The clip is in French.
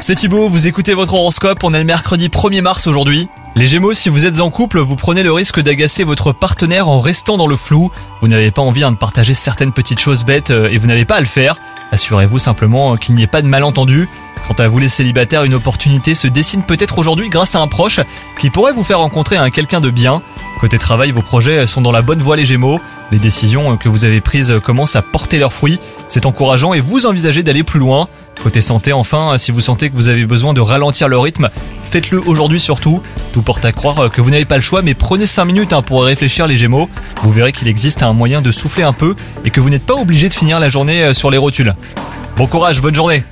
C'est Thibaut, vous écoutez votre horoscope, on est le mercredi 1er mars aujourd'hui. Les Gémeaux, si vous êtes en couple, vous prenez le risque d'agacer votre partenaire en restant dans le flou. Vous n'avez pas envie hein, de partager certaines petites choses bêtes euh, et vous n'avez pas à le faire. Assurez-vous simplement qu'il n'y ait pas de malentendu. Quant à vous les célibataires, une opportunité se dessine peut-être aujourd'hui grâce à un proche qui pourrait vous faire rencontrer un quelqu'un de bien. Côté travail, vos projets sont dans la bonne voie les Gémeaux. Les décisions que vous avez prises commencent à porter leurs fruits. C'est encourageant et vous envisagez d'aller plus loin. Côté santé, enfin, si vous sentez que vous avez besoin de ralentir le rythme, faites-le aujourd'hui surtout. Tout porte à croire que vous n'avez pas le choix, mais prenez 5 minutes hein, pour réfléchir les Gémeaux. Vous verrez qu'il existe un moyen de souffler un peu et que vous n'êtes pas obligé de finir la journée euh, sur les rotules. Bon courage, bonne journée